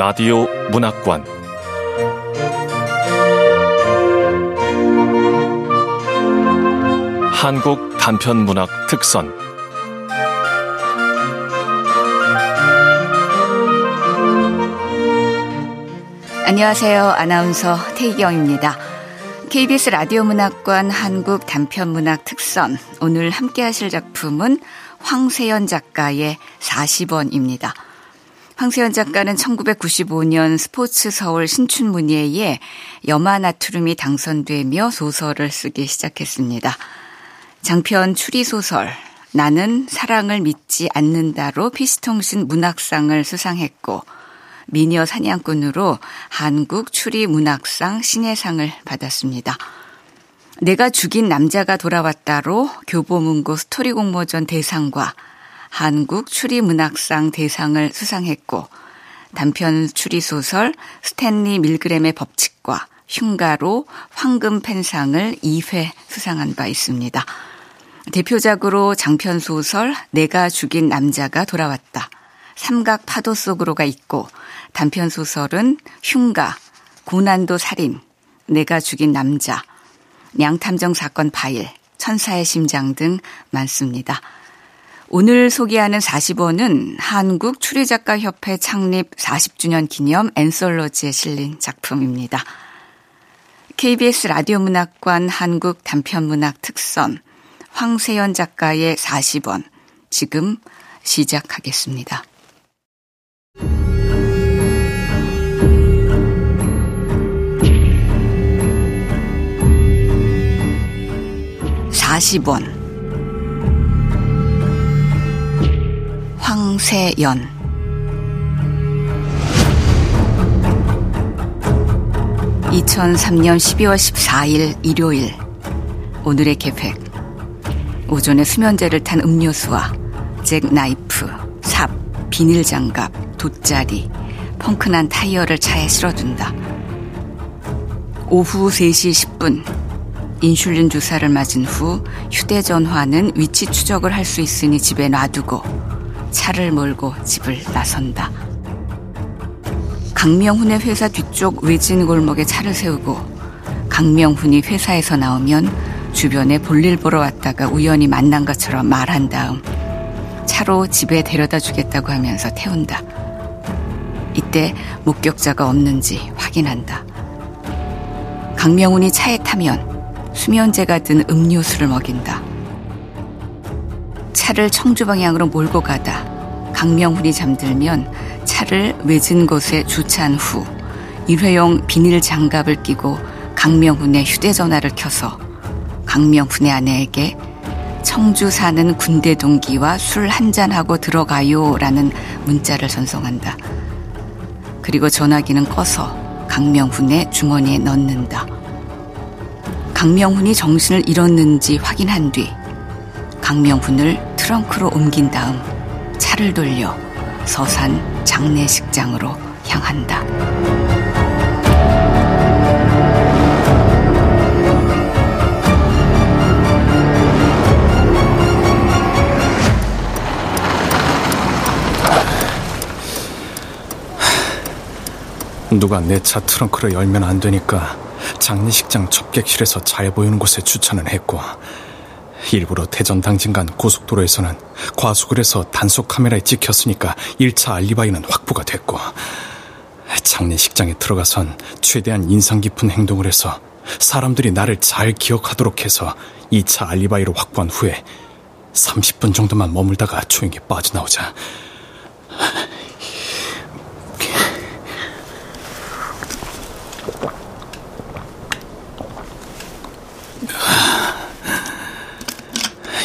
라디오 문학관 한국 단편 문학 특선 안녕하세요. 아나운서 태희경입니다. KBS 라디오 문학관 한국 단편 문학 특선 오늘 함께 하실 작품은 황세연 작가의 40원입니다. 황세연 작가는 1995년 스포츠 서울 신춘문예에 염화나트륨이 당선되며 소설을 쓰기 시작했습니다. 장편 추리소설 나는 사랑을 믿지 않는다로 피시통신 문학상을 수상했고 미녀 사냥꾼으로 한국 추리 문학상 신예상을 받았습니다. 내가 죽인 남자가 돌아왔다로 교보문고 스토리 공모전 대상과 한국 추리 문학상 대상을 수상했고 단편 추리 소설 스탠리 밀그램의 법칙과 흉가로 황금 펜상을 2회 수상한 바 있습니다. 대표작으로 장편 소설 내가 죽인 남자가 돌아왔다. 삼각 파도 속으로가 있고 단편 소설은 흉가, 고난도 살인, 내가 죽인 남자, 양탐정 사건 파일, 천사의 심장 등 많습니다. 오늘 소개하는 40원은 한국 추리작가협회 창립 40주년 기념 앤솔로지에 실린 작품입니다. KBS 라디오 문학관 한국 단편문학 특선 황세연 작가의 40원 지금 시작하겠습니다. 40원 황세연. (2003년 12월 14일) 일요일. 오늘의 계획. 오전에 수면제를 탄 음료수와 잭 나이프, 삽, 비닐 장갑, 돗자리, 펑크난 타이어를 차에 실어둔다. 오후 3시 10분 인슐린 주사를 맞은 후 휴대전화는 위치 추적을 할 수 있으니 집에 놔두고 차를 몰고 집을 나선다. 강명훈의 회사 뒤쪽 외진 골목에 차를 세우고 강명훈이 회사에서 나오면 주변에 볼일 보러 왔다가 우연히 만난 것처럼 말한 다음 차로 집에 데려다 주겠다고 하면서 태운다. 이때 목격자가 없는지 확인한다. 강명훈이 차에 타면 수면제가 든 음료수를 먹인다. 차를 청주 방향으로 몰고 가다 강명훈이 잠들면 차를 외진 곳에 주차한 후 일회용 비닐 장갑을 끼고 강명훈의 휴대전화를 켜서 강명훈의 아내에게 청주 사는 군대 동기와 술 한잔하고 들어가요 라는 문자를 전송한다. 그리고 전화기는 꺼서 강명훈의 주머니에 넣는다. 강명훈이 정신을 잃었는지 확인한 뒤 강명훈을 트렁크로 옮긴 다음 차를 돌려 서산 장례식장으로 향한다. 누가 내 차 트렁크를 열면 안 되니까 장례식장 접객실에서 잘 보이는 곳에 주차는 했고 일부러 대전 당진간 고속도로에서는 과속을 해서 단속 카메라에 찍혔으니까 1차 알리바이는 확보가 됐고 장례식장에 들어가선 최대한 인상 깊은 행동을 해서 사람들이 나를 잘 기억하도록 해서 2차 알리바이를 확보한 후에 30분 정도만 머물다가 조용히 빠져나오자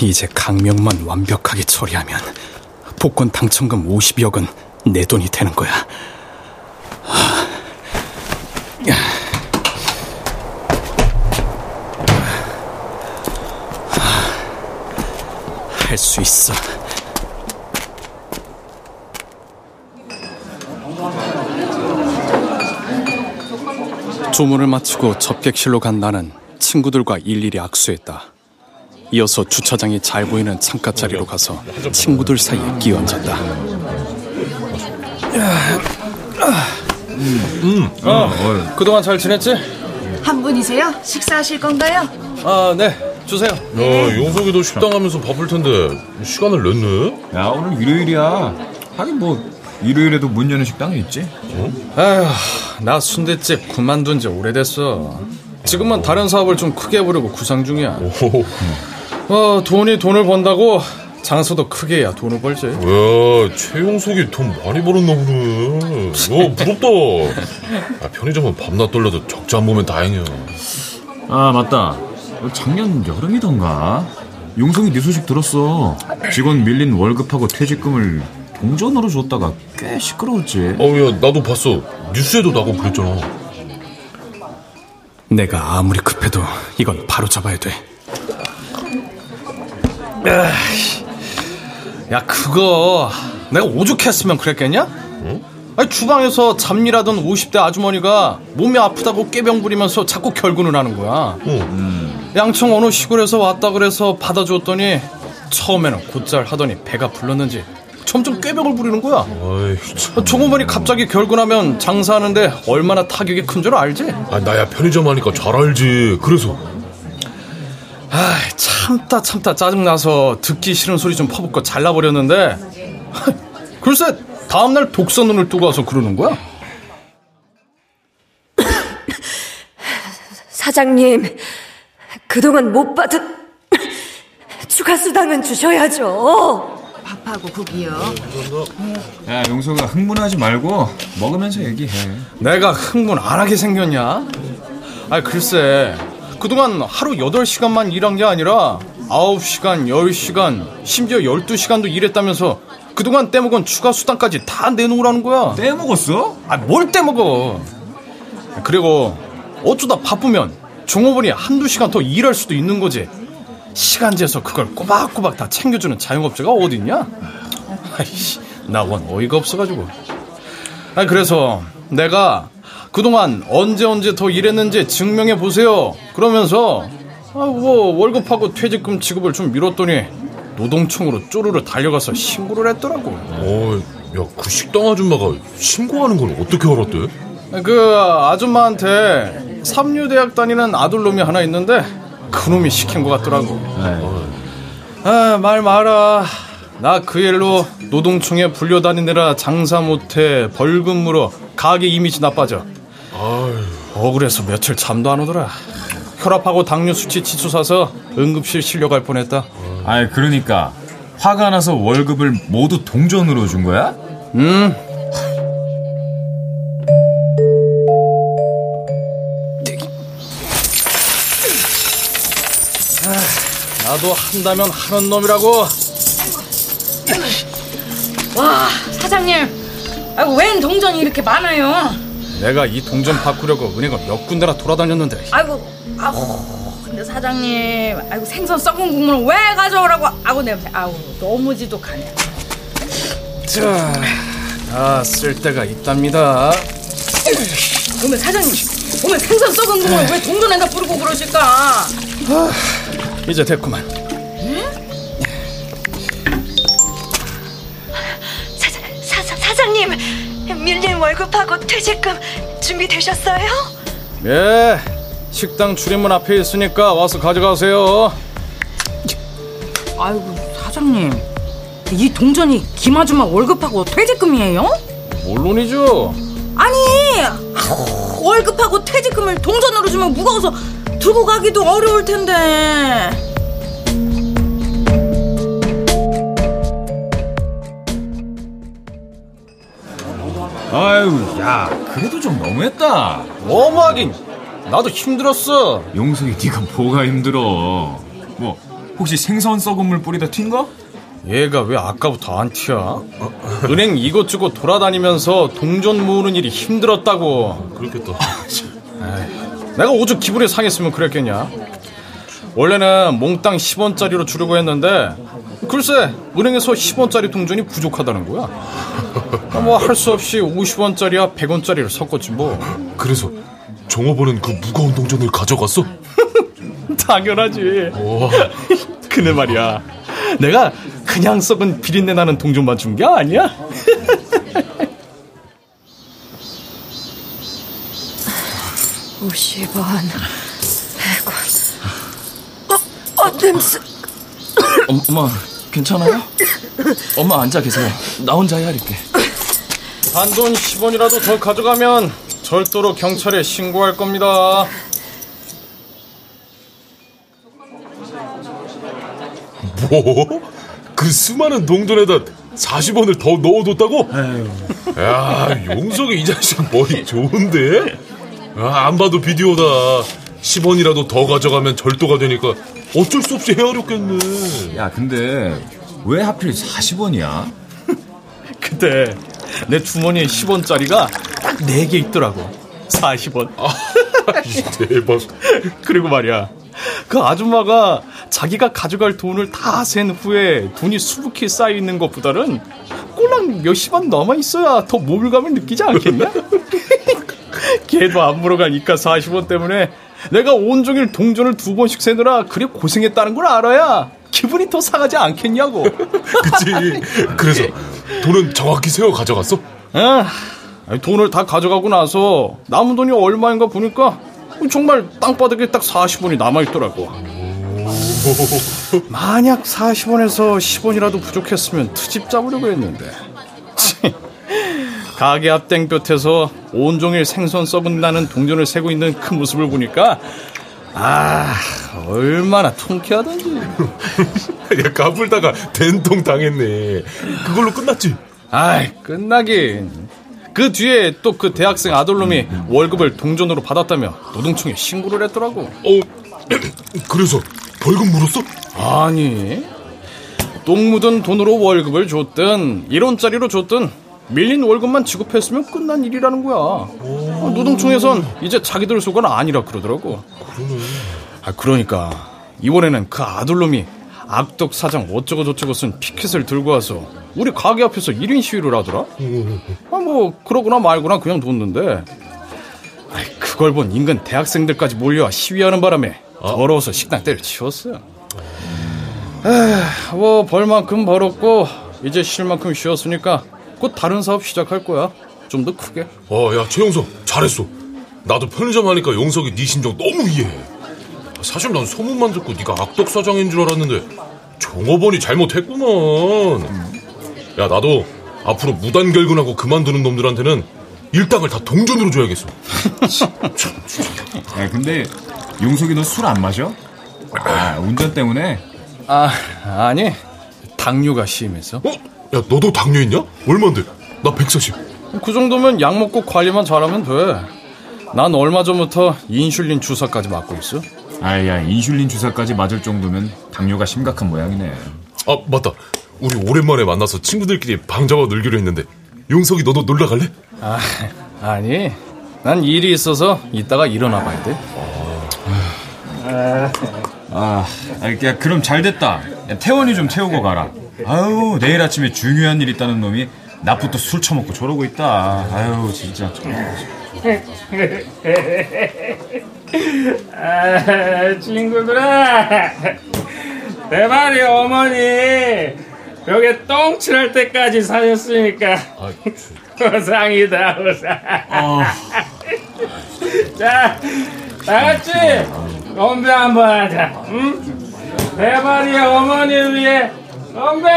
이제 강명만 완벽하게 처리하면 복권 당첨금 50억은 내 돈이 되는 거야. 할 수 있어. 조문을 마치고 접객실로 간 나는 친구들과 일일이 악수했다. 이어서 주차장이 잘 보이는 창가 자리로 가서 친구들 사이에 끼어 앉았다. 음. 어, 어, 그동안 잘 지냈지? 한 분이세요? 식사하실 건가요? 아, 네. 주세요. 야, 용석이도 식당 하면서 바쁠 텐데 시간을 냈네. 야, 오늘 일요일이야. 하긴 뭐 일요일에도 문 여는 식당이 있지. 어? 아휴, 나 순대집 그만둔 지 오래됐어. 지금은 다른 사업을 좀 크게 해보려고 구상 중이야. 오. 어, 돈이 돈을 번다고 장소도 크게 해야 돈을 벌지. 야, 최용석이 돈 많이 벌었나 보네. 어, 부럽다. 아, 편의점은 밤낮 돌려도 적자 안 보면 다행이야. 아, 맞다. 작년 여름이던가. 용석이 네 소식 들었어. 직원 밀린 월급하고 퇴직금을 동전으로 줬다가 꽤 시끄러웠지. 어, 야, 나도 봤어. 뉴스에도 나고 그랬잖아. 내가 아무리 급해도 이건 바로 잡아야 돼. 야, 그거 내가 오죽했으면 그랬겠냐? 응? 아니, 주방에서 잠일하던 50대 아주머니가 몸이 아프다고 깨병 부리면서 자꾸 결근을 하는 거야. 응. 음. 양청 어느 시골에서 왔다 그래서 받아주었더니 처음에는 곧잘 하더니 배가 불렀는지 점점 꾀병을 부리는 거야. 종업원이 갑자기 결근하면 장사하는데 얼마나 타격이 큰 줄 알지? 아, 나야 편의점 하니까 잘 알지. 그래서. 아, 참 다 참다 짜증나서 듣기 싫은 소리 좀 퍼붓고 잘라버렸는데 글쎄 다음날 독서 눈을 뜨고 와서 그러는 거야. 사장님, 그동안 못 받은 추가 수당은 주셔야죠. 밥하고 국이요. 야, 용서가 흥분하지 말고 먹으면서 얘기해. 내가 흥분 안 하게 생겼냐? 아, 글쎄. 그동안 하루 8시간만 일한 게 아니라 9시간, 10시간, 심지어 12시간도 일했다면서 그동안 떼먹은 추가 수당까지 다 내놓으라는 거야. 떼먹었어? 아, 뭘 떼먹어. 그리고 어쩌다 바쁘면 종업원이 한두 시간 더 일할 수도 있는 거지. 시간제에서 그걸 꼬박꼬박 다 챙겨주는 자영업자가 어딨냐? 아이씨, 나 원 어이가 없어가지고. 아, 그래서 내가 그동안 언제 언제 더 일했는지 증명해 보세요. 그러면서 아, 뭐 월급하고 퇴직금 지급을 좀 미뤘더니 노동청으로 쪼르르 달려가서 신고를 했더라고. 어, 야, 그 식당 아줌마가 신고하는 걸 어떻게 알았대? 그 아줌마한테 삼류대학 다니는 아들놈이 하나 있는데 그놈이 시킨 것 같더라고. 아, 말 마라. 나 그 일로 노동청에 불려다니느라 장사 못해 벌금 물어 가게 이미지 나빠져. 억울해서 며칠 잠도 안 오더라. 혈압하고 당뇨 수치 치솟아서 응급실 실려갈 뻔했다. 아, 그러니까 화가 나서 월급을 모두 동전으로 준 거야? 음. 나도 한다면 하는 놈이라고. 와, 사장님. 아이고, 웬 동전이 이렇게 많아요? 내가 이 동전 바꾸려고 은행을 몇 군데나 돌아다녔는데. 아이고, 아우. 근데 사장님, 아이고 생선 썩은 국물을 왜 가져오라고? 아고 냄새. 아우, 너무 지독하네. 자, 아 쓸데가 있답니다. 그러면 사장님, 오늘 생선 썩은 국물 왜 동전에다 뿌리고 그러실까? 아, 이제 됐구만. 밀린 월급하고 퇴직금 준비되셨어요? 예, 식당 출입문 앞에 있으니까 와서 가져가세요. 아이고, 사장님. 이 동전이 김 아줌마 월급하고 퇴직금이에요? 물론이죠. 아니, 월급하고 퇴직금을 동전으로 주면 무거워서 들고 가기도 어려울 텐데. 아유, 야, 그래도 좀 너무했다. 너무하긴. 나도 힘들었어. 용석이 네가 뭐가 힘들어? 뭐 혹시 생선 썩은 물 뿌리다 튄 거? 얘가 왜 아까부터 안 튀어? 은행 이것저것 돌아다니면서 동전 모으는 일이 힘들었다고. 그렇겠다. 에이, 내가 오죽 기분이 상했으면 그랬겠냐? 원래는 몽땅 10원짜리로 주려고 했는데 글쎄 은행에서 10원짜리 동전이 부족하다는 거야. 뭐 할 수 없이 50원짜리와 100원짜리를 섞었지 뭐. 그래서 종업원은 그 무거운 동전을 가져갔어? 당연하지. 그네 말이야. 내가 그냥 썩은 비린내 나는 동전만 준 게 아니야? 50원, 100원. 어, 어, 냄새. 엄마, 괜찮아요? 엄마 앉아 계세요. 나 혼자 헤아릴게. 단돈 10원이라도 더 가져가면 절도로 경찰에 신고할 겁니다. 뭐? 그 수많은 동전에다 40원을 더 넣어뒀다고? 야, 용석이 이 자식 머리 좋은데? 아, 안 봐도 비디오다. 10원이라도 더 가져가면 절도가 되니까 어쩔 수 없이 헤아렸겠네. 야, 근데 왜 하필 40원이야? 그때 내 주머니에 10원짜리가 딱 4개 있더라고. 40원. 대박. 그리고 말이야. 그 아줌마가 자기가 가져갈 돈을 다 센 후에 돈이 수북히 쌓여 있는 것보다는 꼴랑 몇십원 남아 있어야 더 모밀감을 느끼지 않겠냐? 걔도 안 물어가니까 40원 때문에 내가 온종일 동전을 두 번씩 세느라 그래 고생했다는 걸 알아야 기분이 더 상하지 않겠냐고. 그치. 그래서 돈은 정확히 세워 가져갔어? 아, 아니, 돈을 다 가져가고 나서 남은 돈이 얼마인가 보니까 정말 땅바닥에 딱 40원이 남아있더라고. 만약 40원에서 10원이라도 부족했으면 트집 잡으려고 했는데. 치, 가게 앞 땡볕에서 온종일 생선 썩은 나는 동전을 세고 있는 그 모습을 보니까 아 얼마나 통쾌하던지. 야, 까불다가 된통 당했네. 그걸로 끝났지? 아이 끝나긴 그 뒤에 또 그 대학생 아들놈이 월급을 동전으로 받았다며 노동청에 신고를 했더라고 어, 그래서 벌금 물었어? 아니 똥 묻은 돈으로 월급을 줬든 1원짜리로 줬든 밀린 월급만 지급했으면 끝난 일이라는 거야. 어, 노동청에선 이제 자기들 속은 아니라 그러더라고. 아, 그러니까 이번에는 그 아들놈이 악덕 사장 어쩌고 저쩌고 쓴 피켓을 들고 와서 우리 가게 앞에서 1인 시위를 하더라? 아, 뭐 그러거나 말거나 그냥 뒀는데. 아이, 그걸 본 인근 대학생들까지 몰려와 시위하는 바람에 더러워서 식당 때려치웠어요. 에휴, 뭐 벌만큼 벌었고 이제 쉴 만큼 쉬었으니까 곧 다른 사업 시작할 거야 좀 더 크게 어, 야, 최용석, 잘했어. 나도 편의점 하니까 용석이 네 심정 너무 이해해. 사실 난 소문만 듣고 네가 악덕 사장인 줄 알았는데 종업원이 잘못했구만. 야, 나도 앞으로 무단 결근하고 그만두는 놈들한테는 일당을 다 동전으로 줘야겠어. 야, 근데 용석이 너 술 안 마셔? 아, 운전 때문에? 아 아니 당뇨가 심해서 어? 야, 너도 당뇨 있냐? 얼만데? 나 140. 그 정도면 약 먹고 관리만 잘하면 돼 난 얼마 전부터 인슐린 주사까지 맞고 있어 아야, 인슐린 주사까지 맞을 정도면 당뇨가 심각한 모양이네. 아, 맞다. 우리 오랜만에 만나서 친구들끼리 방 잡아 놀기로 했는데 용석이 너도 놀러 갈래? 아, 아니, 난 일이 있어서 이따가 일어나 봐야 돼. 아, 아, 야, 그럼 잘 됐다. 야, 태원이 좀 태우고 가라. 아유, 내일 아침에 중요한 일 있다는 놈이 낮부터 술 처먹고 저러고 있다. 아유, 진짜. 아, 친구들아, 내 말이 어머니 벽에 똥 칠할 때까지 사셨으니까 보상이다 보상. 자, 다 같이 건배 한번 하자. 응? 내 말이 어머니를 위해 건배.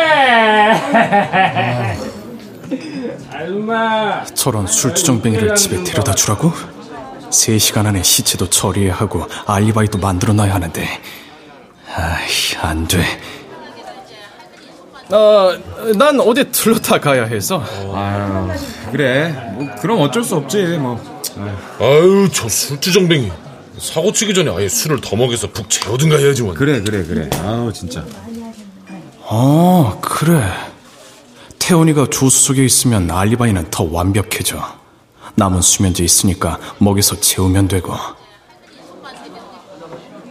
아줌마. 저런 술주정뱅이를 집에 데려다 주라고? 3시간 안에 시체도 처리해야 하고 알리바이도 만들어 놔야 하는데 아이 안 돼. 어, 난 어디 들렀다 가야 해서 아유, 그래. 뭐, 그럼 어쩔 수 없지, 뭐. 아유, 저 술주정뱅이. 사고 치기 전에 아예 술을 더 먹여서 푹 재우든가 해야지, 원. 그래, 그래, 그래. 아우, 진짜. 어 그래 태훈이가 조수석에 있으면 알리바이는 더 완벽해져 남은 수면제 있으니까 먹여서 재우면 되고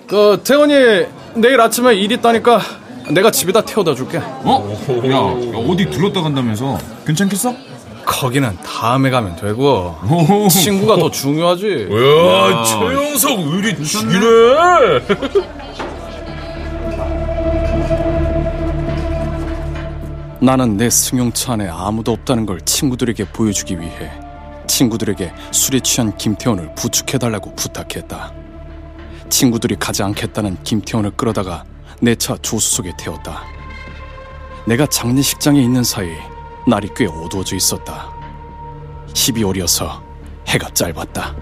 그 태훈이 내일 아침에 일 있다니까 내가 집에다 태워다 줄게 어? 야, 야, 어디 들렀다 간다면서? 괜찮겠어? 거기는 다음에 가면 되고 오. 친구가 더 중요하지 야, 최영석 의리 죽이네. 나는 내 승용차 안에 아무도 없다는 걸 친구들에게 보여주기 위해 친구들에게 술에 취한 김태원을 부축해달라고 부탁했다. 친구들이 가지 않겠다는 김태원을 끌어다가 내 차 조수석에 태웠다. 내가 장례식장에 있는 사이 날이 꽤 어두워져 있었다. 12월이어서 해가 짧았다.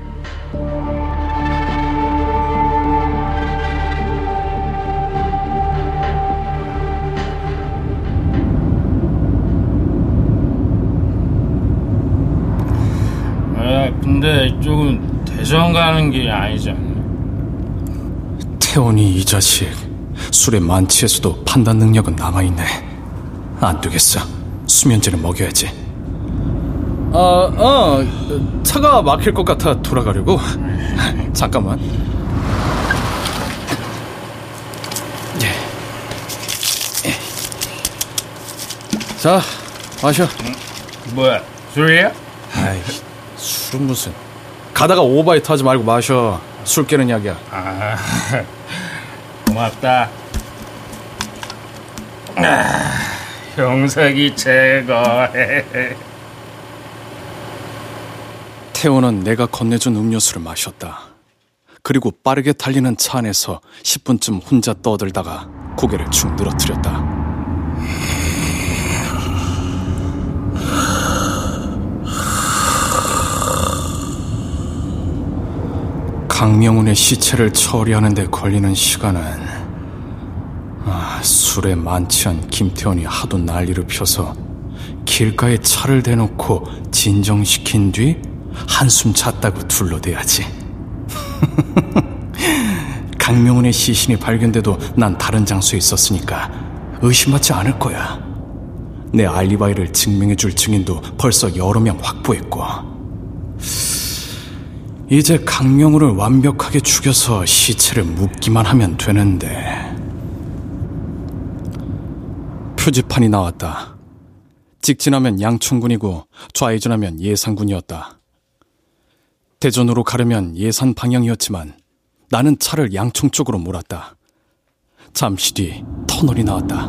가는 길이 아니지 않나? 태원이 이 자식 술에 만취해서도 판단 능력은 남아있네. 안 되겠어. 수면제를 먹여야지. 아, 어, 차가 막힐 것 같아 돌아가려고. 잠깐만. 예. 자, 마셔. 뭐야, 술이야? 아이, 술은 무슨. 가다가 오바이트 하지 말고 마셔. 술 깨는 약이야. 아, 고맙다. 아, 형석이 최고해. 태호는 내가 건네준 음료수를 마셨다. 그리고 빠르게 달리는 차 안에서 10분쯤 혼자 떠들다가 고개를 축 늘어뜨렸다. 강명훈의 시체를 처리하는 데 걸리는 시간은 아, 술에 만취한 김태원이 하도 난리를 펴서 길가에 차를 대놓고 진정시킨 뒤 한숨 잤다고 둘러대야지. 강명훈의 시신이 발견돼도 난 다른 장소에 있었으니까 의심받지 않을 거야. 내 알리바이를 증명해줄 증인도 벌써 여러 명 확보했고. 이제 강명우를 완벽하게 죽여서 시체를 묻기만 하면 되는데. 표지판이 나왔다. 직진하면 양천군이고 좌회전하면 예산군이었다. 대전으로 가려면 예산 방향이었지만 나는 차를 양천 쪽으로 몰았다. 잠시 뒤 터널이 나왔다.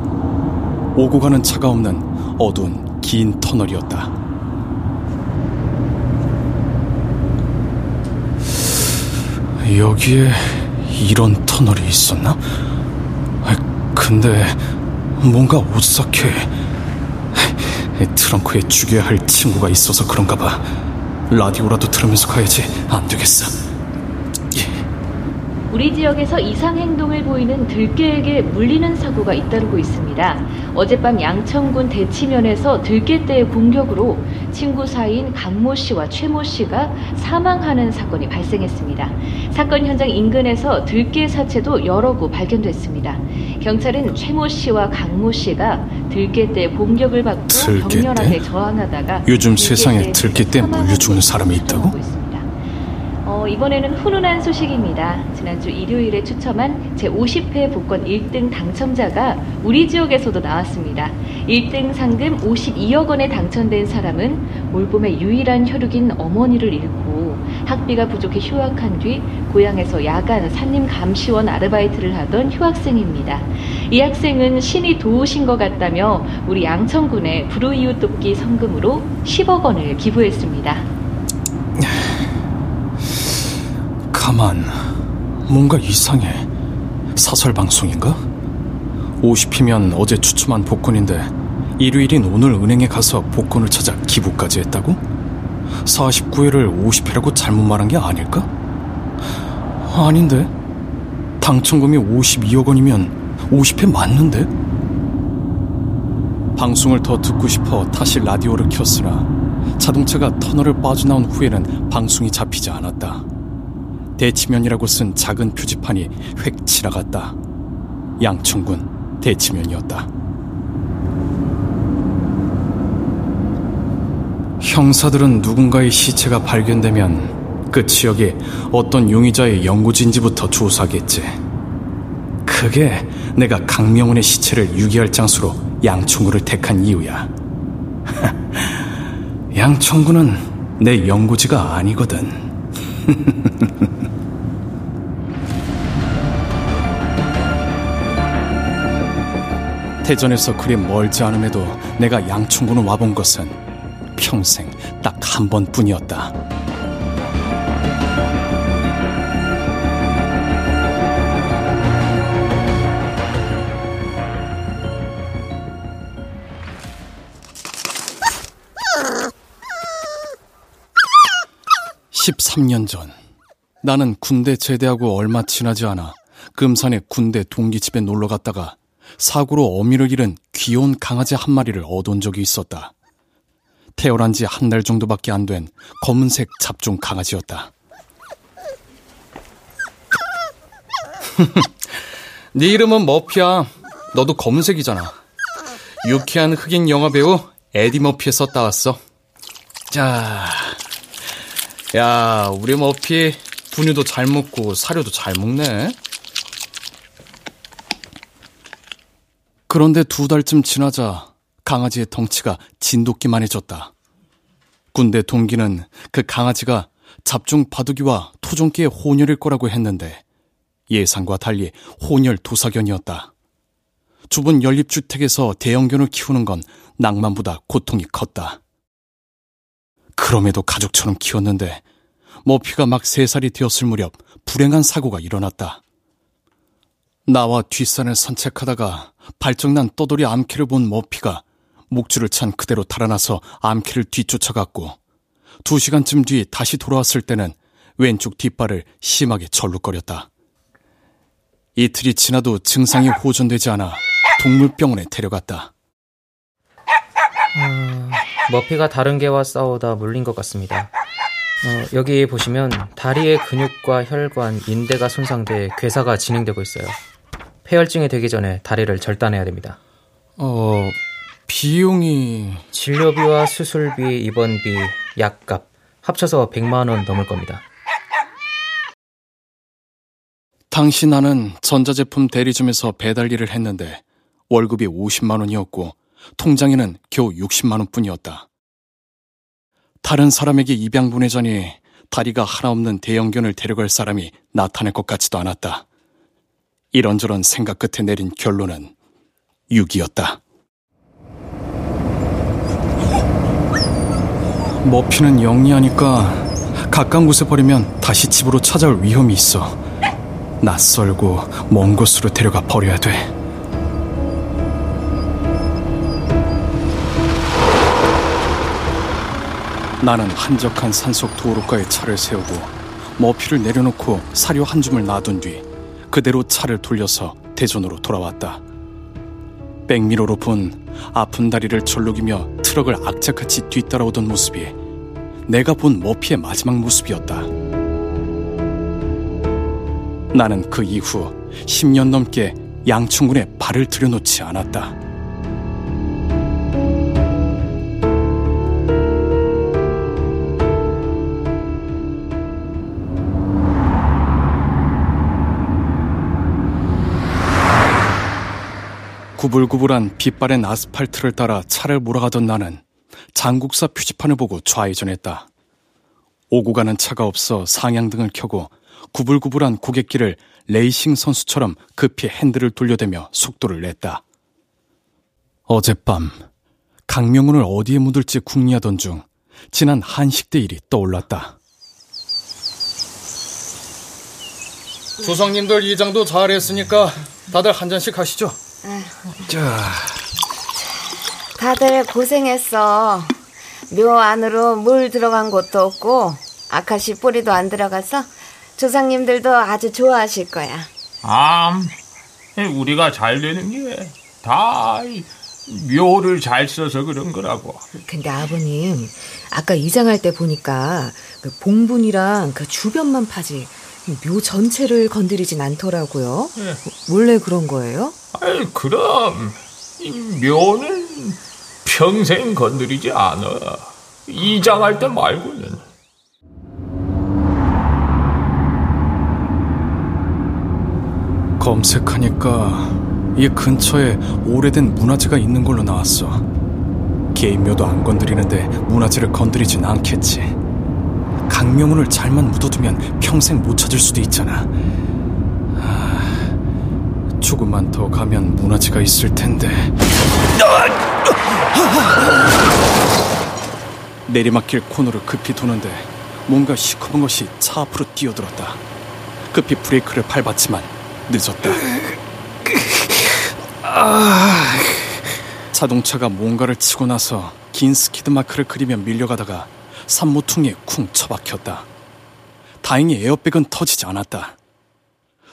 오고 가는 차가 없는 어두운 긴 터널이었다. 여기에 이런 터널이 있었나? 근데 뭔가 오싹해. 트렁크에 죽여야 할 친구가 있어서 그런가 봐. 라디오라도 들으면서 가야지. 안 되겠어. 우리 지역에서 이상 행동을 보이는 들깨에게 물리는 사고가 잇따르고 있습니다. 어젯밤 양천군 대치면에서 들깨떼의 공격으로 친구 사이인 강모 씨와 최모 씨가 사망하는 사건이 발생했습니다. 사건 현장 인근에서 들깨 사체도 여러 구 발견됐습니다. 경찰은 최모 씨와 강모 씨가 들깨떼의 공격을 받고 들깨떼? 격렬하게 저항하다가 요즘 세상에 들깨떼 물려 죽는 사람이 있다고? 어, 이번에는 훈훈한 소식입니다. 지난주 일요일에 추첨한 제50회 복권 1등 당첨자가 우리 지역에서도 나왔습니다. 1등 상금 52억 원에 당첨된 사람은 올봄에 유일한 혈육인 어머니를 잃고 학비가 부족해 휴학한 뒤 고향에서 야간 산림 감시원 아르바이트를 하던 휴학생입니다. 이 학생은 신이 도우신 것 같다며 우리 양천군의 불우이웃 돕기 성금으로 10억 원을 기부했습니다. 가만, 뭔가 이상해. 사설 방송인가? 50피면 어제 추첨한 복권인데 일요일인 오늘 은행에 가서 복권을 찾아 기부까지 했다고? 49회를 50회라고 잘못 말한 게 아닐까? 아닌데? 당첨금이 52억 원이면 50회 맞는데? 방송을 더 듣고 싶어 다시 라디오를 켰으나 자동차가 터널을 빠져나온 후에는 방송이 잡히지 않았다. 대치면이라고 쓴 작은 표지판이 획 지나갔다. 양천군 대치면이었다. 형사들은 누군가의 시체가 발견되면 그 지역에 어떤 용의자의 연구진지부터 조사하겠지. 그게 내가 강명훈의 시체를 유기할 장소로 양천구를 택한 이유야. 양천구는 내 연구지가 아니거든. 대전에서 그리 멀지 않음에도 내가 양천군을 와본 것은 평생 딱 한 번뿐이었다. (13년) 전 나는 군대 제대하고 얼마 지나지 않아 금산의 군대 동기 집에 놀러 갔다가 사고로 어미를 잃은 귀여운 강아지 한 마리를 얻은 적이 있었다. 태어난 지 한 달 정도밖에 안 된 검은색 잡종 강아지였다. 네 이름은 머피야. 너도 검은색이잖아. 유쾌한 흑인 영화 배우 에디 머피에서 따왔어. 자, 야, 우리 머피 분유도 잘 먹고 사료도 잘 먹네. 그런데 두 달쯤 지나자 강아지의 덩치가 진돗기만해졌다. 군대 동기는 그 강아지가 잡종 바둑이와 토종기의 혼혈일 거라고 했는데 예상과 달리 혼혈 도사견이었다. 좁은 연립주택에서 대형견을 키우는 건 낭만보다 고통이 컸다. 그럼에도 가족처럼 키웠는데 머피가 막세 살이 되었을 무렵 불행한 사고가 일어났다. 나와 뒷산을 산책하다가 발정난 떠돌이 암캐를 본 머피가 목줄을 찬 그대로 달아나서 암캐를 뒤쫓아갔고 두 시간쯤 뒤 다시 돌아왔을 때는 왼쪽 뒷발을 심하게 절룩거렸다. 이틀이 지나도 증상이 호전되지 않아 동물병원에 데려갔다. 음, 머피가 다른 개와 싸우다 물린 것 같습니다. 어, 여기 보시면 다리의 근육과 혈관, 인대가 손상돼 괴사가 진행되고 있어요. 폐혈증이 되기 전에 다리를 절단해야 됩니다. 어, 비용이 진료비와 수술비, 입원비, 약값 합쳐서 100만 원 넘을 겁니다. 당시 나는 전자제품 대리점에서 배달 일을 했는데 월급이 50만 원이었고 통장에는 겨우 60만 원뿐이었다. 다른 사람에게 입양 보내자니 다리가 하나 없는 대형견을 데려갈 사람이 나타날 것 같지도 않았다. 이런저런 생각 끝에 내린 결론은 6이었다. 머피는 영리하니까 가까운 곳에 버리면 다시 집으로 찾아올 위험이 있어. 낯설고 먼 곳으로 데려가 버려야 돼. 나는 한적한 산속 도로가에 차를 세우고 머피를 내려놓고 사료 한 줌을 놔둔 뒤 그대로 차를 돌려서 대전으로 돌아왔다. 백미러로 본 아픈 다리를 절룩이며 트럭을 악착같이 뒤따라오던 모습이 내가 본 머피의 마지막 모습이었다. 나는 그 이후 10년 넘게 양충군에 발을 들여놓지 않았다. 구불구불한 빛바랜 아스팔트를 따라 차를 몰아가던 나는 장국사 표지판을 보고 좌회전했다. 오고 가는 차가 없어 상향등을 켜고 구불구불한 고갯길을 레이싱 선수처럼 급히 핸들을 돌려대며 속도를 냈다. 어젯밤 강명훈을 어디에 묻을지 궁리하던 중 지난 한식대 일이 떠올랐다. 조상님들 이 장도 잘했으니까 다들 한 잔씩 하시죠. 자, 다들 고생했어. 묘 안으로 물 들어간 곳도 없고 아카시 뿌리도 안 들어가서 조상님들도 아주 좋아하실 거야. 아, 우리가 잘 되는 게 다 묘를 잘 써서 그런 거라고. 근데 아버님, 아까 이장할 때 보니까 그 봉분이랑 그 주변만 파지 묘 전체를 건드리진 않더라고요. 네. 원래 그런 거예요? 아이, 그럼 이 묘는 평생 건드리지 않아. 이장할 때 말고는. 검색하니까 이 근처에 오래된 문화재가 있는 걸로 나왔어. 개인묘도 안 건드리는데 문화재를 건드리진 않겠지. 강명훈을 잘만 묻어두면 평생 못 찾을 수도 있잖아. 아, 조금만 더 가면 문화재가 있을 텐데. 내리막길 코너를 급히 도는데 뭔가 시커먼 것이 차 앞으로 뛰어들었다. 급히 브레이크를 밟았지만 늦었다. 자동차가 뭔가를 치고 나서 긴 스키드 마크를 그리며 밀려가다가 산모퉁이에 쿵 처박혔다. 다행히 에어백은 터지지 않았다.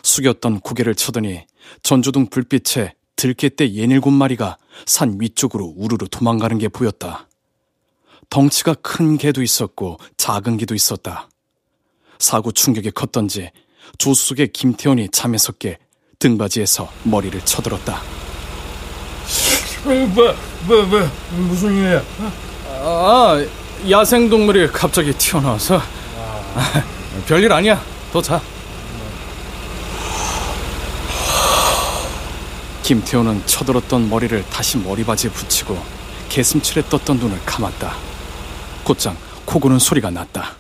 숙였던 고개를 쳐드니 전조등 불빛에 들개 떼 예닐곱 마리가 산 위쪽으로 우르르 도망가는 게 보였다. 덩치가 큰 개도 있었고 작은 개도 있었다. 사고 충격이 컸던지 조수석에 김태원이 잠에서 깨 등받이에서 머리를 쳐들었다. 뭐, 뭐, 뭐, 무슨 일이야? 아, 야생 동물이 갑자기 튀어나와서. 아, 별일 아니야. 더 자. 김태호는 쳐들었던 머리를 다시 머리바지에 붙이고 개슴칠에 떴던 눈을 감았다. 곧장 코 고는 소리가 났다.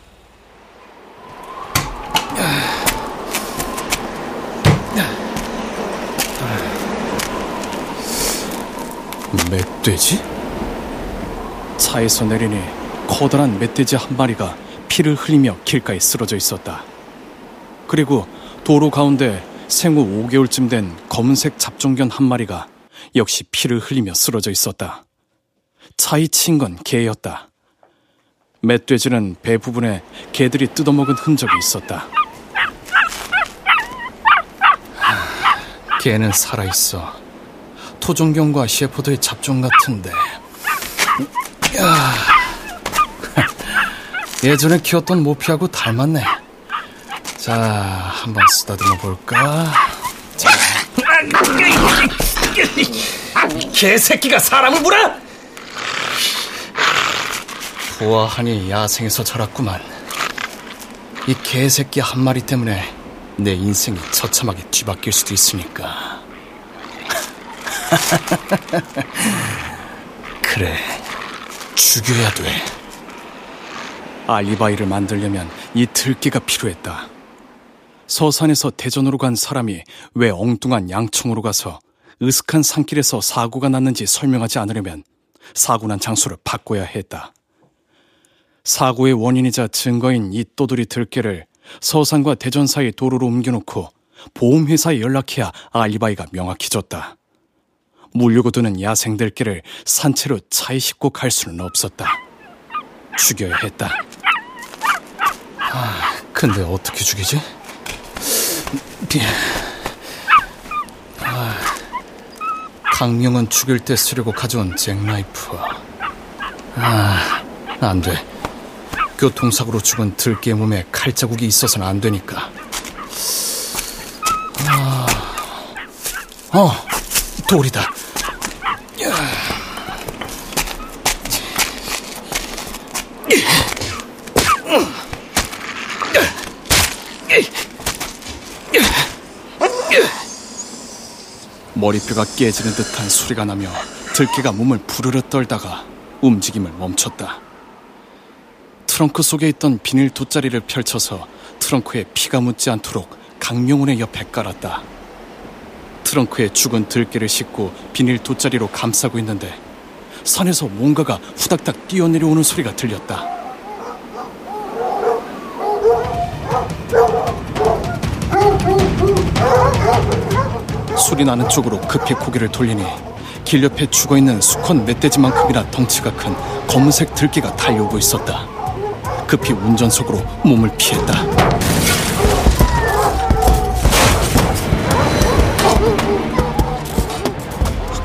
멧돼지? 차에서 내리니 커다란 멧돼지 한 마리가 피를 흘리며 길가에 쓰러져 있었다. 그리고 도로 가운데 생후 5개월쯤 된 검은색 잡종견 한 마리가 역시 피를 흘리며 쓰러져 있었다. 차이 친 건 개였다. 멧돼지는 배 부분에 개들이 뜯어먹은 흔적이 있었다. 개는 살아있어. 토종견과 셰퍼드의 잡종 같은데. 야. 예전에 키웠던 모피하고 닮았네. 자, 한번 쓰다듬어 볼까? 자. 개새끼가 사람을 물어! 보아하니 야생에서 자랐구만. 이 개새끼 한 마리 때문에 내 인생이 처참하게 뒤바뀔 수도 있으니까. 그래, 죽여야 돼. 알리바이를 만들려면 이 들깨가 필요했다. 서산에서 대전으로 간 사람이 왜 엉뚱한 양청으로 가서 으슥한 산길에서 사고가 났는지 설명하지 않으려면 사고 난 장소를 바꿔야 했다. 사고의 원인이자 증거인 이 또돌이 들깨를 서산과 대전 사이 도로로 옮겨놓고 보험회사에 연락해야 알리바이가 명확해졌다. 물려고 드는 야생 들깨를 산채로 차에 싣고 갈 수는 없었다. 죽여야 했다. 아, 근데 어떻게 죽이지? 아, 강명은 죽일 때 쓰려고 가져온 잭나이프. 아, 안 돼. 교통사고로 죽은 들깨 몸에 칼자국이 있어서는 안 되니까. 아, 어, 돌이다. 머리뼈가 깨지는 듯한 소리가 나며 들깨가 몸을 부르르 떨다가 움직임을 멈췄다. 트렁크 속에 있던 비닐 돗자리를 펼쳐서 트렁크에 피가 묻지 않도록 강명훈의 옆에 깔았다. 트렁크에 죽은 들깨를 싣고 비닐 돗자리로 감싸고 있는데 산에서 뭔가가 후닥닥 뛰어내려오는 소리가 들렸다. 소리 나는 쪽으로 급히 고개를 돌리니 길 옆에 죽어 있는 수컷 멧돼지만큼이나 덩치가 큰 검은색 들개가 달려오고 있었다. 급히 운전석으로 몸을 피했다.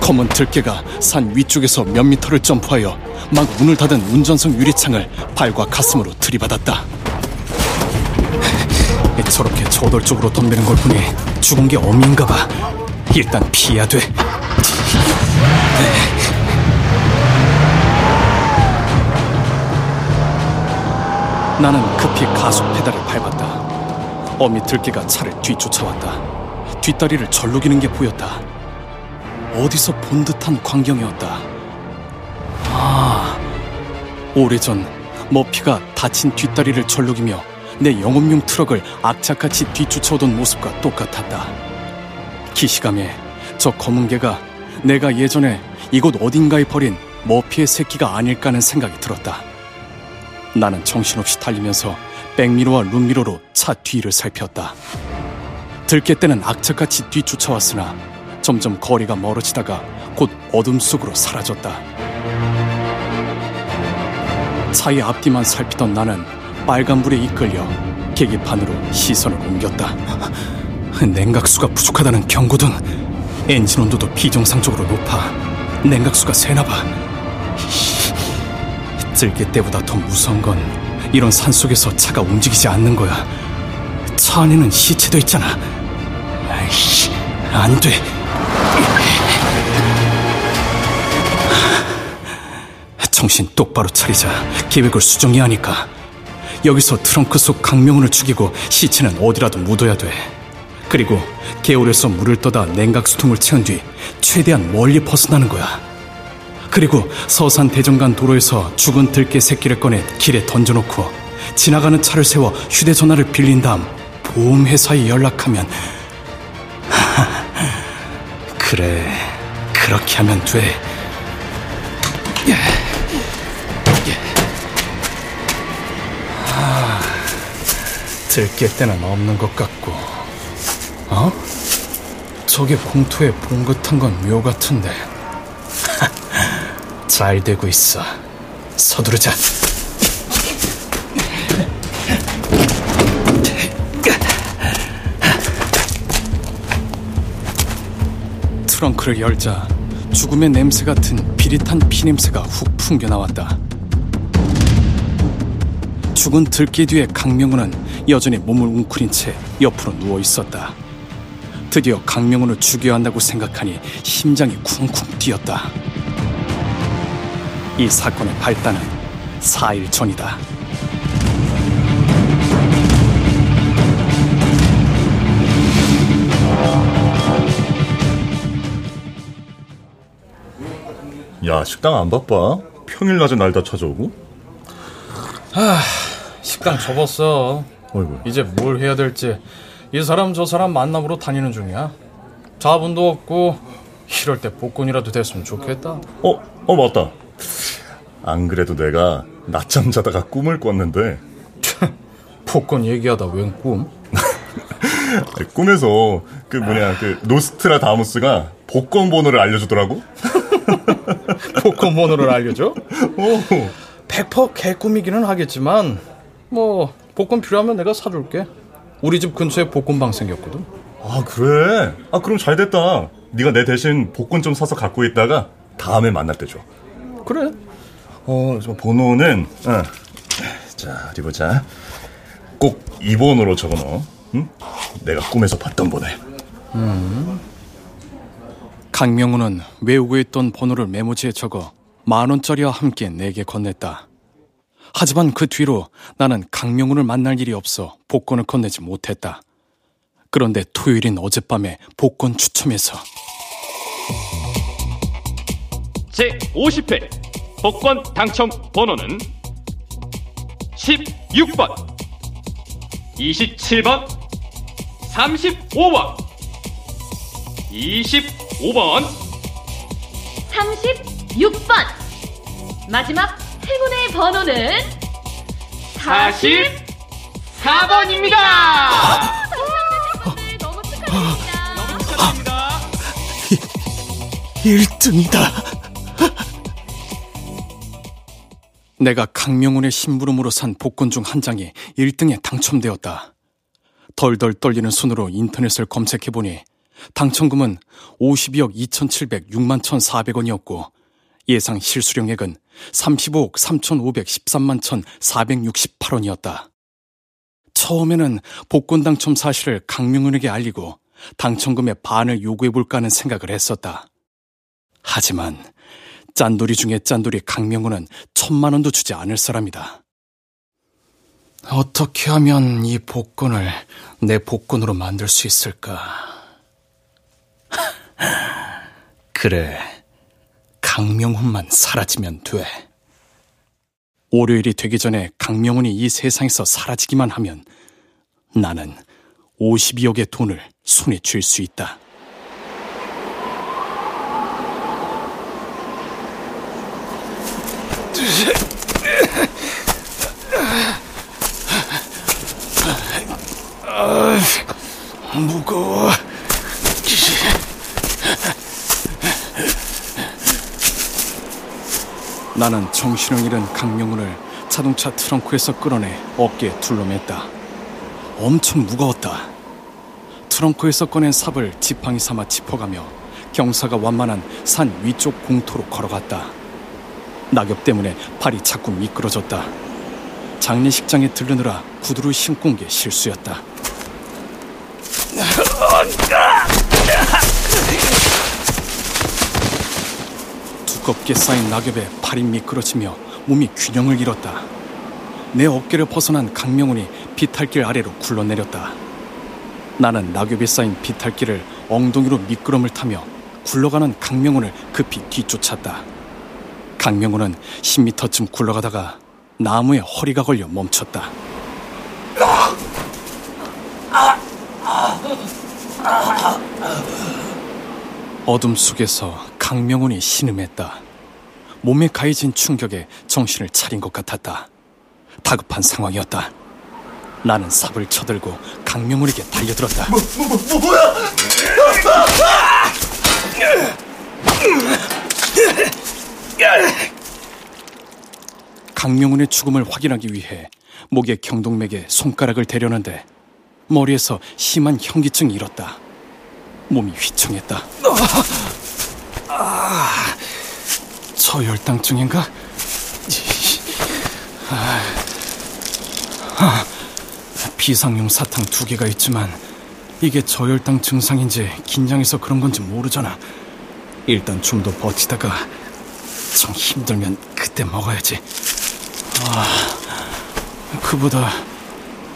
검은 들개가 산 위쪽에서 몇 미터를 점프하여 막 문을 닫은 운전석 유리창을 발과 가슴으로 들이받았다. 저렇게 저돌적으로 덤비는 걸 보니 죽은 게 어미인가 봐. 일단 피해야 돼. 나는 급히 가속 페달을 밟았다. 어미 들개가 차를 뒤쫓아왔다. 뒷다리를 절룩이는 게 보였다. 어디서 본 듯한 광경이었다. 아, 오래전 머피가 다친 뒷다리를 절룩이며 내 영업용 트럭을 악착같이 뒤쫓아오던 모습과 똑같았다. 기시감에 저 검은 개가 내가 예전에 이곳 어딘가에 버린 머피의 새끼가 아닐까 하는 생각이 들었다. 나는 정신없이 달리면서 백미러와 룸미러로 차 뒤를 살폈다. 들깨 때는 악착같이 뒤쫓아왔으나 점점 거리가 멀어지다가 곧 어둠 속으로 사라졌다. 차의 앞뒤만 살피던 나는 빨간불에 이끌려 계기판으로 시선을 옮겼다. 냉각수가 부족하다는 경고 등, 엔진 온도도 비정상적으로 높아 냉각수가 새나봐. 들깨 때보다 더 무서운 건 이런 산 속에서 차가 움직이지 않는 거야. 차 안에는 시체도 있잖아. 아이씨, 안 돼. 정신 똑바로 차리자. 계획을 수정해야 하니까. 여기서 트렁크 속 강명훈을 죽이고 시체는 어디라도 묻어야 돼. 그리고 개울에서 물을 떠다 냉각 수통을 채운 뒤 최대한 멀리 벗어나는 거야. 그리고 서산 대전간 도로에서 죽은 들깨 새끼를 꺼내 길에 던져놓고 지나가는 차를 세워 휴대전화를 빌린 다음 보험회사에 연락하면 그래 그렇게 하면 돼. 아, 들깨 때는 없는 것 같고 어? 저게 공투에 봉긋한 건 묘 같은데 잘 되고 있어. 서두르자. 트렁크를 열자 죽음의 냄새 같은 비릿한 피냄새가 훅 풍겨 나왔다. 죽은 들깨 뒤에 강명훈은 여전히 몸을 웅크린 채 옆으로 누워 있었다. 드디어 강명훈을 죽여야 한다고 생각하니 심장이 쿵쿵 뛰었다. 이 사건의 발단은 4일 전이다. 야, 식당 안 바빠? 평일 낮에 날 다 찾아오고? 아, 식당 접었어. 어이구. 이제 뭘 해야 될지 이 사람 저 사람 만남으로 다니는 중이야. 자본도 없고 이럴 때 복권이라도 됐으면 좋겠다. 어, 어 맞다. 안 그래도 내가 낮잠 자다가 꿈을 꿨는데 복권 얘기하다 웬 꿈? 꿈에서 그 뭐냐 그 노스트라 다무스가 복권 번호를 알려주더라고. 복권 번호를 알려줘? 오. 100% 개꿈이기는 하겠지만 뭐 복권 필요하면 내가 사줄게. 우리 집 근처에 복권방 생겼거든. 아 그래? 아 그럼 잘 됐다. 네가 내 대신 복권 좀 사서 갖고 있다가 다음에 만날 때 줘. 그래. 어, 저 번호는 어. 자 어디 보자. 꼭 2번으로 적어넣어. 응? 내가 꿈에서 봤던 번호. 음. 강명훈은 외우고 있던 번호를 메모지에 적어 만 원짜리와 함께 내게 건넸다. 하지만 그 뒤로 나는 강명훈을 만날 일이 없어 복권을 건네지 못했다. 그런데 토요일인 어젯밤에 복권 추첨에서 제 50회 복권 당첨 번호는 16번, 27번, 35번, 25번, 36번. 마지막 행운의 번호는 44번입니다. 너무 축하드립니다. 너무 축하드립니다. 1등이다. 내가 강명훈의 심부름으로 산 복권 중 한 장이 1등에 당첨되었다. 덜덜 떨리는 손으로 인터넷을 검색해보니 당첨금은 52억 2,706만 1,400원이었고 예상 실수령액은 35억 3,513만 1,468원이었다. 처음에는 복권 당첨 사실을 강명훈에게 알리고 당첨금의 반을 요구해볼까 하는 생각을 했었다. 하지만 짠돌이 중에 짠돌이 강명훈은 천만 원도 주지 않을 사람이다. 어떻게 하면 이 복권을 내 복권으로 만들 수 있을까? 그래, 강명훈만 사라지면 돼. 월요일이 되기 전에 강명훈이 이 세상에서 사라지기만 하면 나는 52억의 돈을 손에 쥘 수 있다. 아, 무거워. 나는 정신을 잃은 강명훈을 자동차 트렁크에서 끌어내 어깨에 둘러맸다. 엄청 무거웠다. 트렁크에서 꺼낸 삽을 지팡이 삼아 짚어가며 경사가 완만한 산 위쪽 공터로 걸어갔다. 낙엽 때문에 발이 자꾸 미끄러졌다. 장례식장에 들르느라 구두를 신고 온 게 실수였다. 두껍게 쌓인 낙엽에 발이 미끄러지며 몸이 균형을 잃었다. 내 어깨를 벗어난 강명훈이 비탈길 아래로 굴러내렸다. 나는 낙엽에 쌓인 비탈길을 엉덩이로 미끄럼을 타며 굴러가는 강명훈을 급히 뒤쫓았다. 강명훈은 10m쯤 굴러가다가 나무에 허리가 걸려 멈췄다. 어둠 속에서 강명훈이 신음했다. 몸에 가해진 충격에 정신을 차린 것 같았다. 다급한 상황이었다. 나는 삽을 쳐들고 강명훈에게 달려들었다. 뭐, 뭐, 뭐, 뭐야? 강명훈의 죽음을 확인하기 위해 목에 경동맥에 손가락을 대려는데 머리에서 심한 현기증이 일었다. 몸이 휘청했다. 아, 저혈당증인가? 아, 아, 비상용 사탕 두 개가 있지만 이게 저혈당 증상인지 긴장해서 그런 건지 모르잖아. 일단 좀 더 버티다가 좀 힘들면 그때 먹어야지. 아, 그보다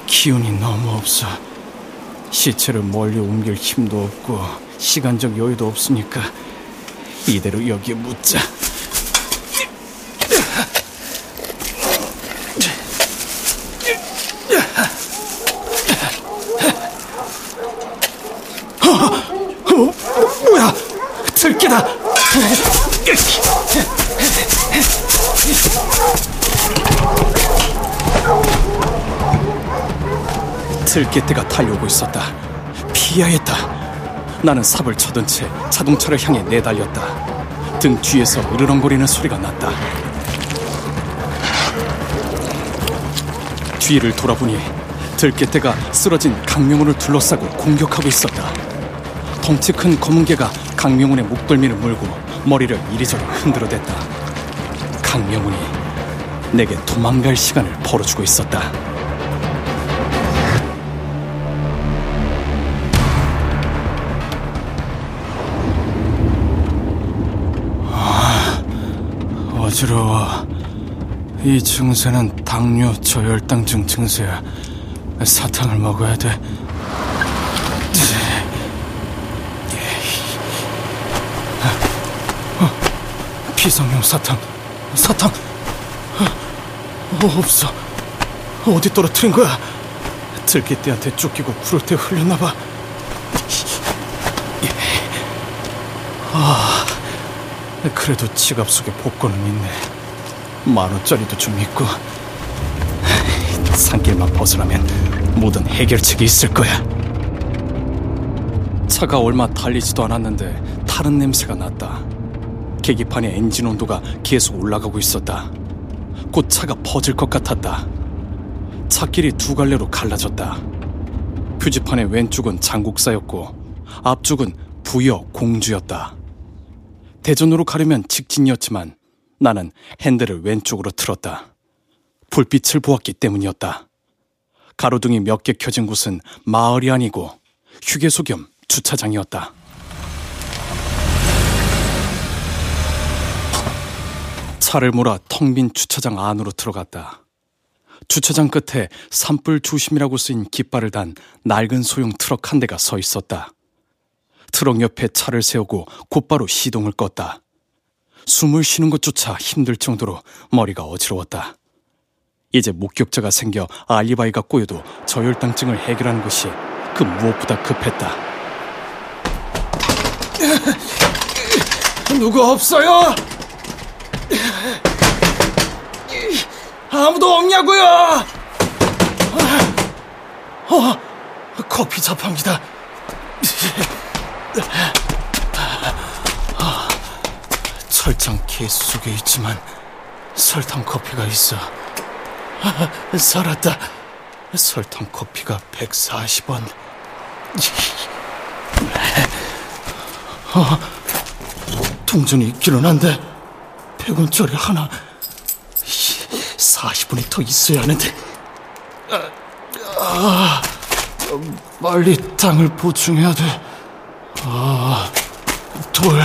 기운이 너무 없어. 시체를 멀리 옮길 힘도 없고 시간적 여유도 없으니까 이대로 여기에 묻자. 들깨떼가 달려오고 있었다. 했다. 나는 삽을 쳐든 채 자동차를 향해 내달렸다. 등 뒤에서 으르렁거리는 소리가 났다. 뒤를 돌아보니 들깨떼가 쓰러진 강명훈을 둘러싸고 공격하고 있었다. 덩치 큰 검은 개가 강명훈의 목덜미를 물고 머리를 이리저리 흔들어댔다. 강명훈이 내게 도망갈 시간을 벌어주고 있었다. 어지러워. 이 증세는 당뇨 저혈당증 증세야. 사탕을 먹어야 돼. 어, 비상용 사탕. 사탕. 어, 없어. 어디 떨어뜨린 거야? 들깨띠한테 쫓기고 구를 때 흘렸나 봐. 아. 그래도 지갑 속에 복권은 있네. 만 원짜리도 좀 있고. 산길만 벗어나면 모든 해결책이 있을 거야. 차가 얼마 달리지도 않았는데 타는 냄새가 났다. 계기판의 엔진 온도가 계속 올라가고 있었다. 곧 차가 퍼질 것 같았다. 차길이 두 갈래로 갈라졌다. 표지판의 왼쪽은 장국사였고 앞쪽은 부여 공주였다. 대전으로 가려면 직진이었지만 나는 핸들을 왼쪽으로 틀었다. 불빛을 보았기 때문이었다. 가로등이 몇 개 켜진 곳은 마을이 아니고 휴게소 겸 주차장이었다. 차를 몰아 텅 빈 주차장 안으로 들어갔다. 주차장 끝에 산불 조심이라고 쓰인 깃발을 단 낡은 소형 트럭 한 대가 서 있었다. 트럭 옆에 차를 세우고 곧바로 시동을 껐다. 숨을 쉬는 것조차 힘들 정도로 머리가 어지러웠다. 이제 목격자가 생겨 알리바이가 꼬여도 저혈당증을 해결하는 것이 그 무엇보다 급했다. 누구 없어요? 아무도 없냐고요? 어, 커피 자판기다. 철장 케이스 속에 있지만 설탕 커피가 있어. 아, 살았다. 설탕 커피가 140원. 아, 동전이 있기는 한데 100원짜리 하나 40원이 더 있어야 하는데 아, 아, 빨리 당을 보충해야 돼. 아, 돌.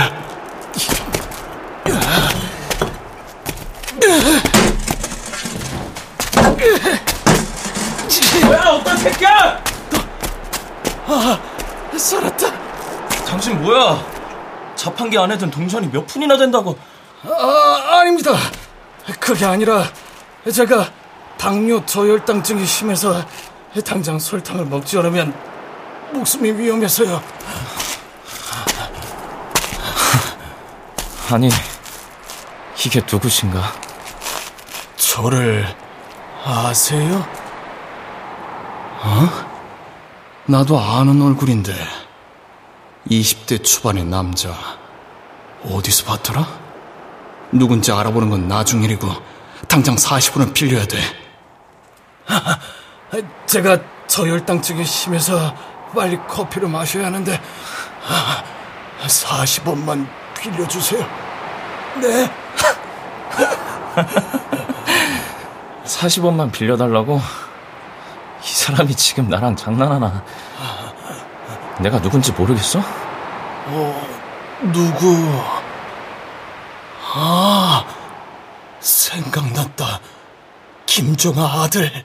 뭐야 어떤 새끼야! 아, 살았다. 당신 뭐야? 자판기 안에 든 동전이 몇 푼이나 된다고? 아, 아닙니다. 그게 아니라 제가 당뇨 저혈당증이 심해서 당장 설탕을 먹지 않으면 목숨이 위험해서요. 아니, 이게 누구신가? 저를 아세요? 어? 나도 아는 얼굴인데 20대 초반의 남자 어디서 봤더라? 누군지 알아보는 건 나중 일이고 당장 40원은 빌려야 돼 제가 저혈당증이 심해서 빨리 커피를 마셔야 하는데 40원만 빌려주세요 네 40원만 빌려달라고? 이 사람이 지금 나랑 장난하나? 내가 누군지 모르겠어? 어, 누구? 아, 생각났다. 김종아 아들.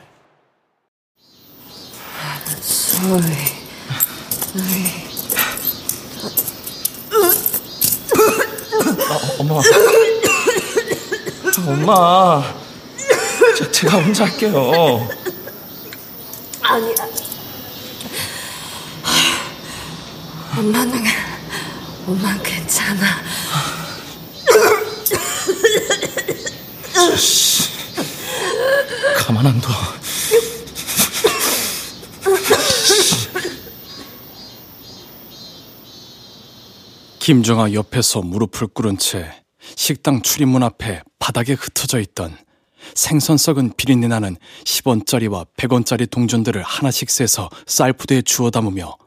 소이, 아, 엄마. 엄마. 저, 제가 혼자 할게요. 아니야. 엄마는, 엄마는 괜찮아. 씨, 가만 안 둬. 김정아 옆에서 무릎을 꿇은 채 식당 출입문 앞에 바닥에 흩어져 있던 생선 썩은 비린내 나는 10원짜리와 100원짜리 동전들을 하나씩 세서 쌀푸대에 주워 담으며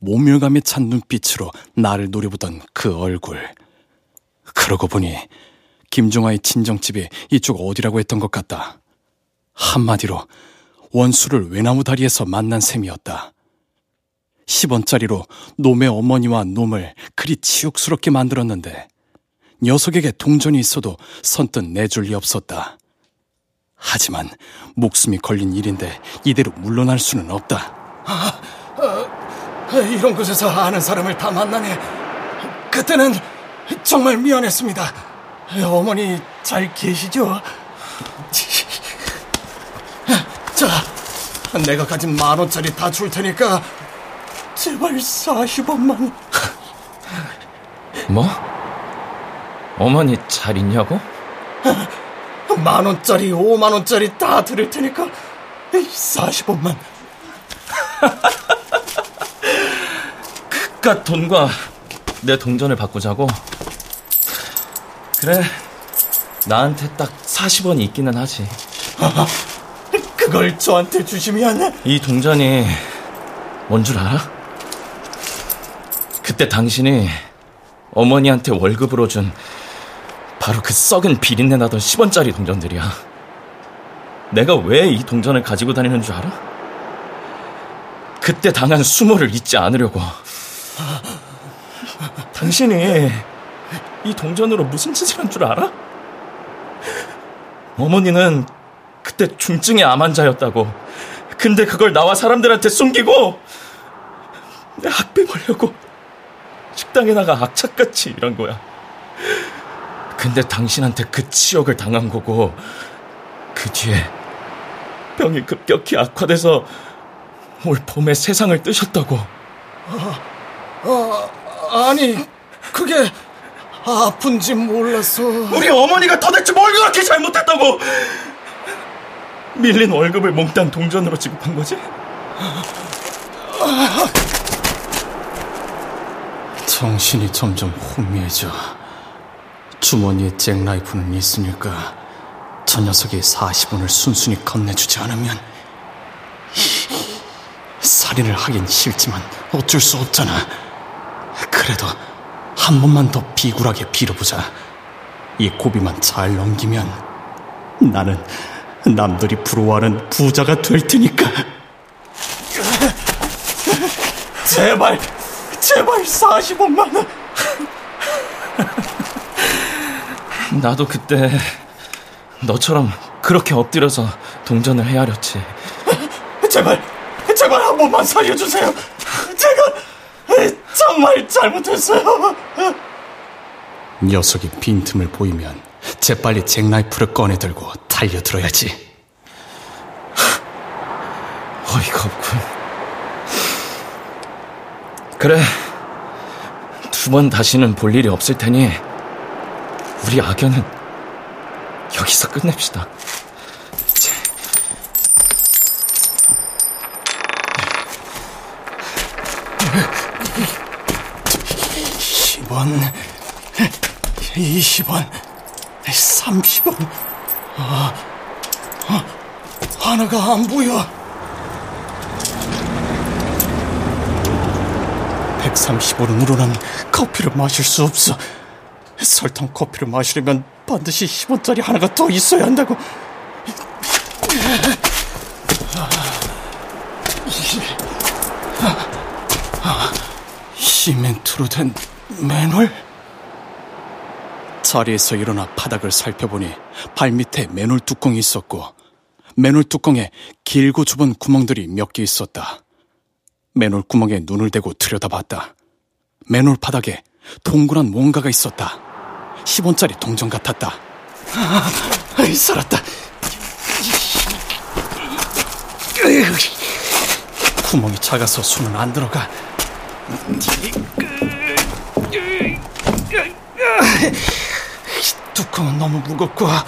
모멸감에 찬 눈빛으로 나를 노려보던 그 얼굴. 그러고 보니 김종아의 친정집이 이쪽 어디라고 했던 것 같다. 한마디로 원수를 외나무 다리에서 만난 셈이었다. 10원짜리로 놈의 어머니와 놈을 그리 치욕스럽게 만들었는데 녀석에게 동전이 있어도 선뜻 내줄 리 없었다. 하지만 목숨이 걸린 일인데 이대로 물러날 수는 없다. 아, 아, 이런 곳에서 아는 사람을 다 만나니 그때는 정말 미안했습니다. 어머니 잘 계시죠? 자, 내가 가진 만 원짜리 다 줄 테니까 제발 40원만. 뭐? 어머니 잘 있냐고? 만 원짜리, 5만 원짜리 다 드릴 테니까 40원만. 그깟 돈과 내 동전을 바꾸자고? 그래, 나한테 딱 40원이 있기는 하지. 그걸 저한테 주시면 이 동전이 뭔 줄 알아? 그때 당신이 어머니한테 월급으로 준 바로 그 썩은 비린내 나던 10원짜리 동전들이야. 내가 왜 이 동전을 가지고 다니는 줄 알아? 그때 당한 수모를 잊지 않으려고. 당신이 이 동전으로 무슨 짓을 한 줄 알아? 어머니는 그때 중증의 암 환자였다고. 근데 그걸 나와 사람들한테 숨기고 내 학비 벌려고 식당에 나가 악착같이 일한 거야. 근데 당신한테 그 치욕을 당한 거고 그 뒤에 병이 급격히 악화돼서 올 봄에 세상을 뜨셨다고. 아, 아, 아니 그게 아픈지 몰라서 우리 어머니가 도대체 뭘 그렇게 잘못했다고 밀린 월급을 몽땅 동전으로 지급한 거지? 정신이 점점 혼미해져. 주머니에 잭라이프는 있으니까 저 녀석이 40원을 순순히 건네주지 않으면 살인을 하긴 싫지만 어쩔 수 없잖아. 그래도 한 번만 더 비굴하게 빌어보자. 이 고비만 잘 넘기면 나는 남들이 부러워하는 부자가 될 테니까. 제발, 제발 40원만 원. 나도 그때 너처럼 그렇게 엎드려서 동전을 헤아렸지. 제발, 제발 한 번만 살려주세요. 제가 정말 잘못했어요. 녀석이 빈틈을 보이면 재빨리 잭나이프를 꺼내들고 달려들어야지. 어이가 없군. 그래. 두 번 다시는 볼 일이 없을 테니 우리 악연은 여기서 끝냅시다. 10원, 20원, 30원. 아, 아, 하나가 안 보여. 130원으로는 커피를 마실 수 없어. 설탕 커피를 마시려면 반드시 10원짜리 하나가 더 있어야 한다고. 시멘트로 된 맨홀? 자리에서 일어나 바닥을 살펴보니 발밑에 맨홀 뚜껑이 있었고 맨홀 뚜껑에 길고 좁은 구멍들이 몇 개 있었다. 맨홀 구멍에 눈을 대고 들여다봤다. 맨홀 바닥에 동그란 뭔가가 있었다. 10원짜리 동전 같았다. 아, 살았다. 구멍이 작아서 손은 안 들어가. 뚜껑은 너무 무겁고 아,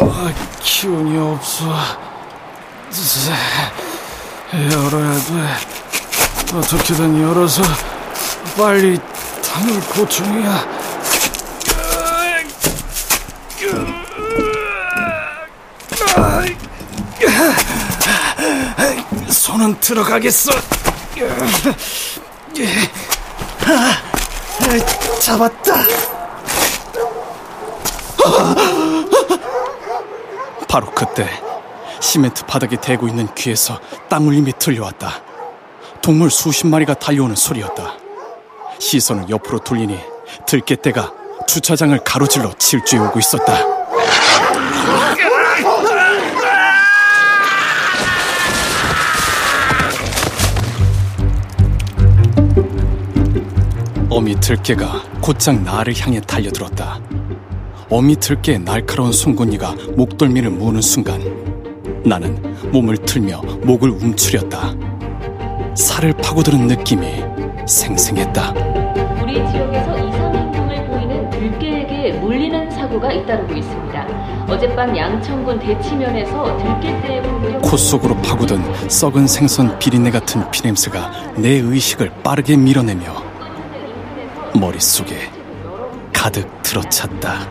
아, 기운이 없어. 열어야 돼. 어떻게든 열어서 빨리 담을 고충이야. 손은 들어가겠어. 잡았다. 바로 그때 시멘트 바닥에 대고 있는 귀에서 땀 흘림이 들려왔다. 동물 수십 마리가 달려오는 소리였다. 시선을 옆으로 돌리니 들깨떼가 주차장을 가로질러 질주해 오고 있었다. 어미 들깨가 곧장 나를 향해 달려들었다. 어미 들깨의 날카로운 송곳니가 목덜미를 무는 순간 나는 몸을 틀며 목을 움츠렸다. 살을 파고드는 느낌이 생생했다. 우리 지역에서 이상 행동을 보이는 들깨에게 물리는 사고가 잇따르고 있습니다. 어젯밤 양천군 대치면에서 들깨떼의 공격 코 속으로 파고든 썩은 생선 비린내 같은 피냄새가 내 의식을 빠르게 밀어내며 머릿속에 가득 들어찼다.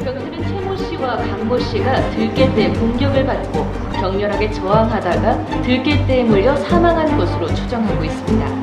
씨와 강모 씨가 들깨떼의 공격을 받고 격렬하게 저항하다가 들깨떼에 물려 사망한 것으로 추정하고 있습니다.